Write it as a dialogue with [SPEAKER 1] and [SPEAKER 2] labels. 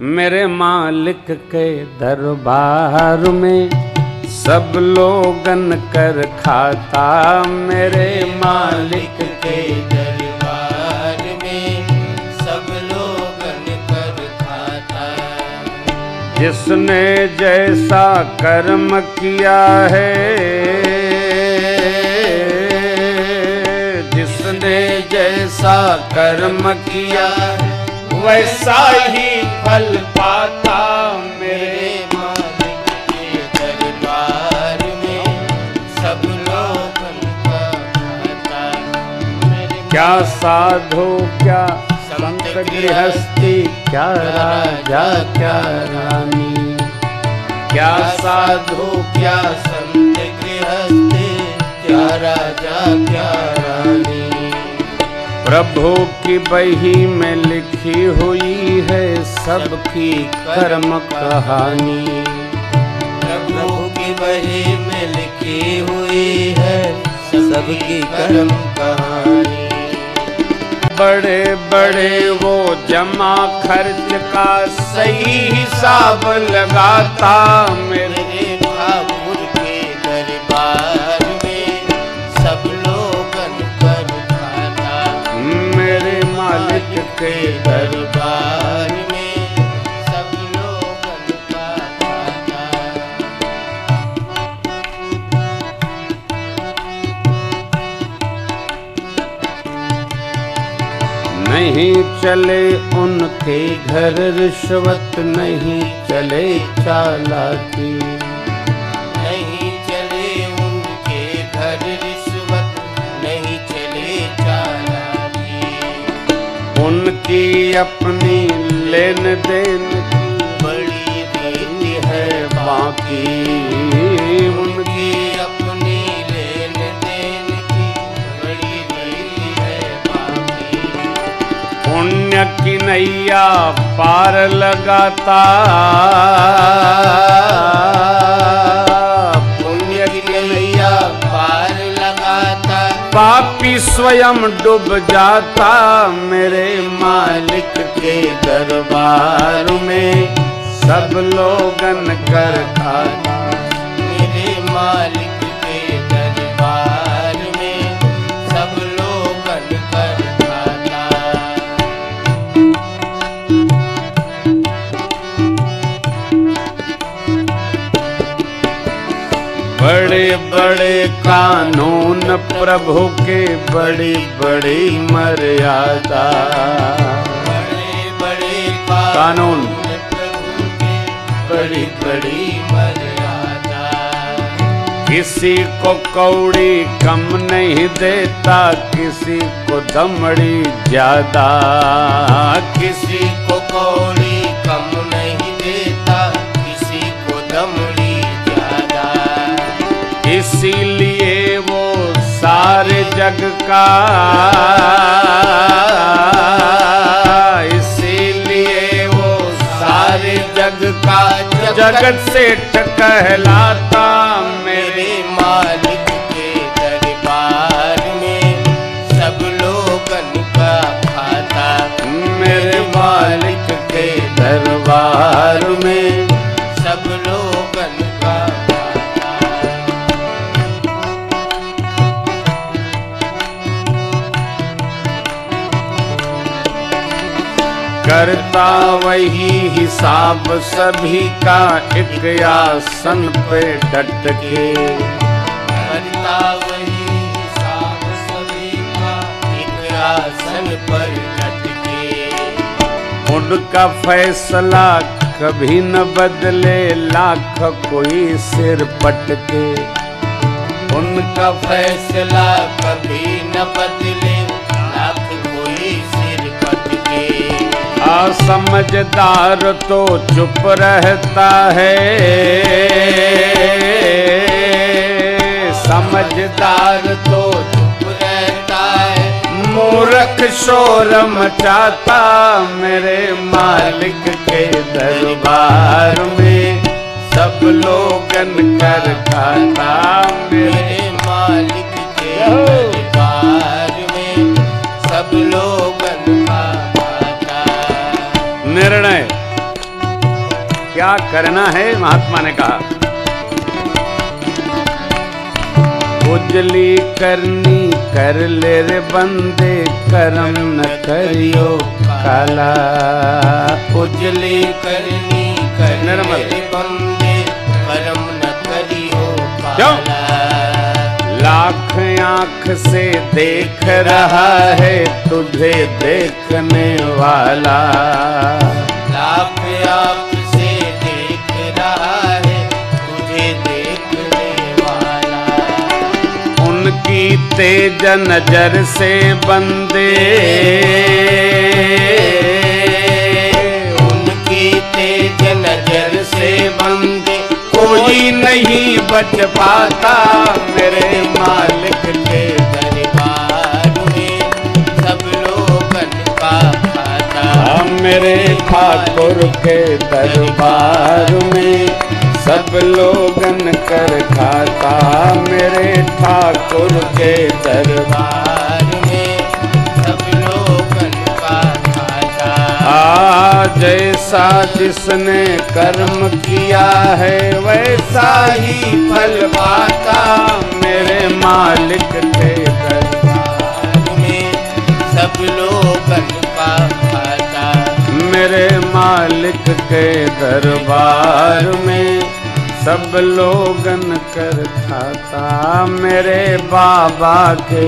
[SPEAKER 1] मेरे मालिक के दरबार में सब लोगन कर खाता। मेरे मालिक के
[SPEAKER 2] दरबार में सब लोगन कर खाता।
[SPEAKER 1] जिसने जैसा कर्म किया है, जिसने जैसा कर्म किया वैसा ही फल पाता मेरे
[SPEAKER 2] मालिक के दरबार में। सब लोग खाता
[SPEAKER 1] क्या साधु क्या संत गृहस्थी क्या राजा क्या रानी। क्या साधु
[SPEAKER 2] क्या संत गृहस्थी क्या राजा क्या रानी।
[SPEAKER 1] प्रभु की बही में लिखी हुई है सबकी कर्म कहानी।
[SPEAKER 2] प्रभु की बही में लिखी हुई है सबकी कर्म कहानी।
[SPEAKER 1] बड़े बड़े वो जमा खर्च का सही हिसाब लगाता मेरे
[SPEAKER 2] के दरबार
[SPEAKER 1] नहीं चले उनके घर रिश्वत नहीं चले चालाकी।
[SPEAKER 2] उनकी
[SPEAKER 1] अपनी लेन देन की
[SPEAKER 2] बड़ी रीति है
[SPEAKER 1] बाकी। उनकी
[SPEAKER 2] उनकी अपनी लेन देन की बड़ी रीति है बाकी।
[SPEAKER 1] पुण्य की नैया पार लगाता पापी स्वयं डूब जाता मेरे मालिक के दरबार में। सब लोगन कर खाता
[SPEAKER 2] मेरे मालिक
[SPEAKER 1] बड़े कानून प्रभु के बड़ी बड़ी मर्यादा।
[SPEAKER 2] बड़े बड़े
[SPEAKER 1] कानून।
[SPEAKER 2] प्रभु के बड़ी बड़ी मर्यादा।
[SPEAKER 1] किसी को कौड़ी कम नहीं देता किसी को दमड़ी ज़्यादा।
[SPEAKER 2] किसी को कौड़ी कम नहीं
[SPEAKER 1] इसीलिए वो सारे जग का इसीलिए वो सारे जग का जगत से कहलाता करता वही हिसाब सभी का एक आसन पे डट के
[SPEAKER 2] करता वही हिसाब सभी का एक आसन पर डट के
[SPEAKER 1] उनका फैसला कभी न बदले लाख कोई सिर पटके।
[SPEAKER 2] उनका फैसला कभी न बदले
[SPEAKER 1] असमझदार तो चुप रहता है। समझदार तो
[SPEAKER 2] चुप रहता है।
[SPEAKER 1] मूर्ख शोर मचाता मेरे मालिक के दरबार में। सब लोगन कर खाता मेरे क्या करना है महात्मा ने कहा उजली करनी कर ले रे बंदे करम न करियो काला
[SPEAKER 2] उजली करनी कर
[SPEAKER 1] निर्मल।
[SPEAKER 2] बंदे करम न करियो
[SPEAKER 1] क्यों?
[SPEAKER 2] काला
[SPEAKER 1] लाख आँख से देख रहा है तुझे देखने वाला तेज नज़र से बंदे।
[SPEAKER 2] उनकी तेज नज़र से बंदे।
[SPEAKER 1] कोई नहीं बच पाता मेरे मालिक के
[SPEAKER 2] दरबार में। सब खाता
[SPEAKER 1] हाँ, मेरे ठाकुर के दरबार में सब कर खाता मेरे ठाकुर के दरबार
[SPEAKER 2] में सब लोगन का
[SPEAKER 1] आ, जैसा जिसने कर्म किया है, वैसा ही फल पाता मेरे मालिक के दरबार
[SPEAKER 2] दरबार में सब लोगन का
[SPEAKER 1] मेरे मालिक के दरबार में सब लोगन कर खाता मेरे बाबा के